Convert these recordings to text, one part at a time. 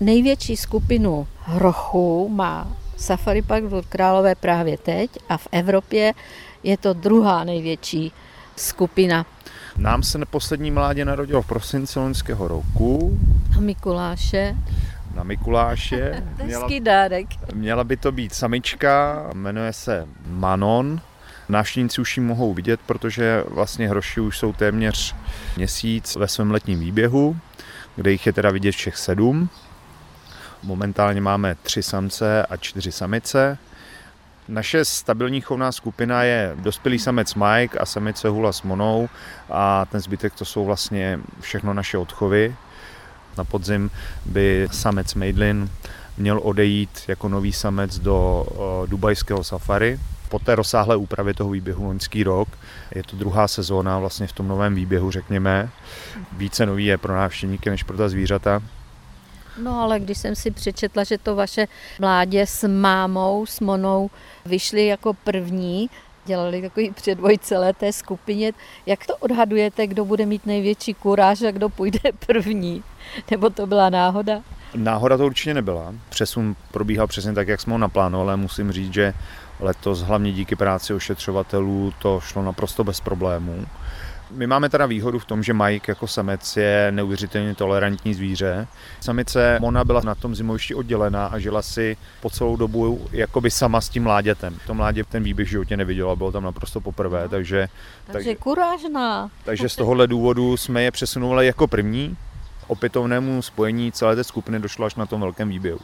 Největší skupinu hrochů má Safari Park v Králové právě teď a v Evropě je to druhá největší skupina. Nám se poslední mládě narodilo v prosinci loňského roku. A Mikuláše? Na Mikuláše. Měla, dárek. Měla by to být samička, jmenuje se Manon. Návštěvníci už ji mohou vidět, protože vlastně hroši už jsou téměř měsíc ve svém letním výběhu, kde jich je teda vidět všech sedm. Momentálně máme tři samce a čtyři samice. Naše stabilní chovná skupina je dospělý samec Mike a samice Hula s Monou a ten zbytek to jsou vlastně všechno naše odchovy. Na podzim by samec Maidlin měl odejít jako nový samec do dubajského safari. Po té rozsáhlé úpravě toho výběhu loňský rok je to druhá sezóna vlastně v tom novém výběhu, řekněme. Více nový je pro návštěvníky než pro ta zvířata. No ale když jsem si přečetla, že to vaše mládě s mámou, s Monou vyšly jako první, dělali takový předvoj celé té skupině. Jak to odhadujete, kdo bude mít největší kuráž a kdo půjde první? Nebo to byla náhoda? Náhoda to určitě nebyla. Přesun probíhal přesně tak, jak jsme ho naplánovali, musím říct, že letos hlavně díky práci ošetřovatelů to šlo naprosto bez problémů. My máme teda výhodu v tom, že Mike jako samec je neuvěřitelně tolerantní zvíře. Samice Mona byla na tom zimovišti oddělená a žila si po celou dobu jakoby sama s tím mládětem. To mládě ten výběh životě neviděla, bylo tam naprosto poprvé, takže... Takže, takže kurážná. Takže z tohohle důvodu jsme je přesunuli jako první. Opětovnému spojení celé té skupiny došlo až na tom velkém výběhu.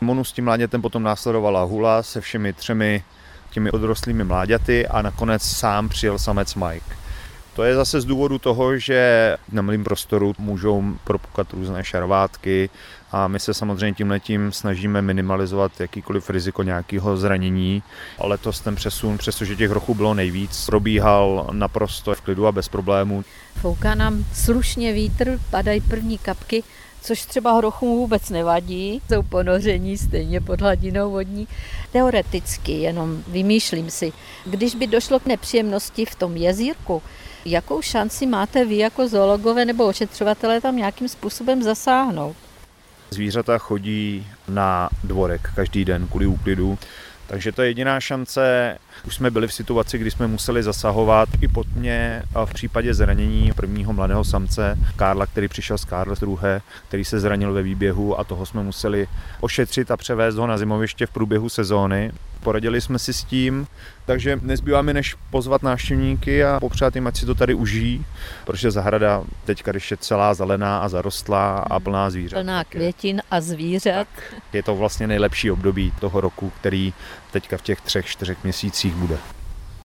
Monu s tím mládětem potom následovala Hula se všemi třemi těmi odrostlými mláďaty a nakonec sám přijel samec Mike. To je zase z důvodu toho, že na malém prostoru můžou propukat různé šarvátky a my se samozřejmě tím letím snažíme minimalizovat jakýkoliv riziko nějakého zranění. Ale to ten přesun, přestože těch rochů bylo nejvíc, probíhal naprosto v klidu a bez problémů. Fouká nám slušně vítr, padají první kapky, což třeba hrochům vůbec nevadí, jsou ponoření stejně pod hladinou vodní. Teoreticky, jenom vymýšlím si, když by došlo k nepříjemnosti v tom jezírku, Jakou šanci máte vy jako zoologové nebo ošetřovatelé tam nějakým způsobem zasáhnout? Zvířata chodí na dvorek každý den kvůli úklidu, takže to je jediná šance. Už jsme byli v situaci, kdy jsme museli zasahovat i pod mě v případě zranění prvního mladého samce Karla, který přišel z Karla II., který se zranil ve výběhu a toho jsme museli ošetřit a převést ho na zimoviště v průběhu sezóny. Poradili jsme si s tím, takže nezbývá mi než pozvat návštěvníky a popřát jim, ať si to tady užijí, protože zahrada teďka, když je celá zelená a zarostlá a plná zvířat. Plná květin a zvířat. je to vlastně nejlepší období toho roku, který teďka v těch třech, čtyřech měsících bude.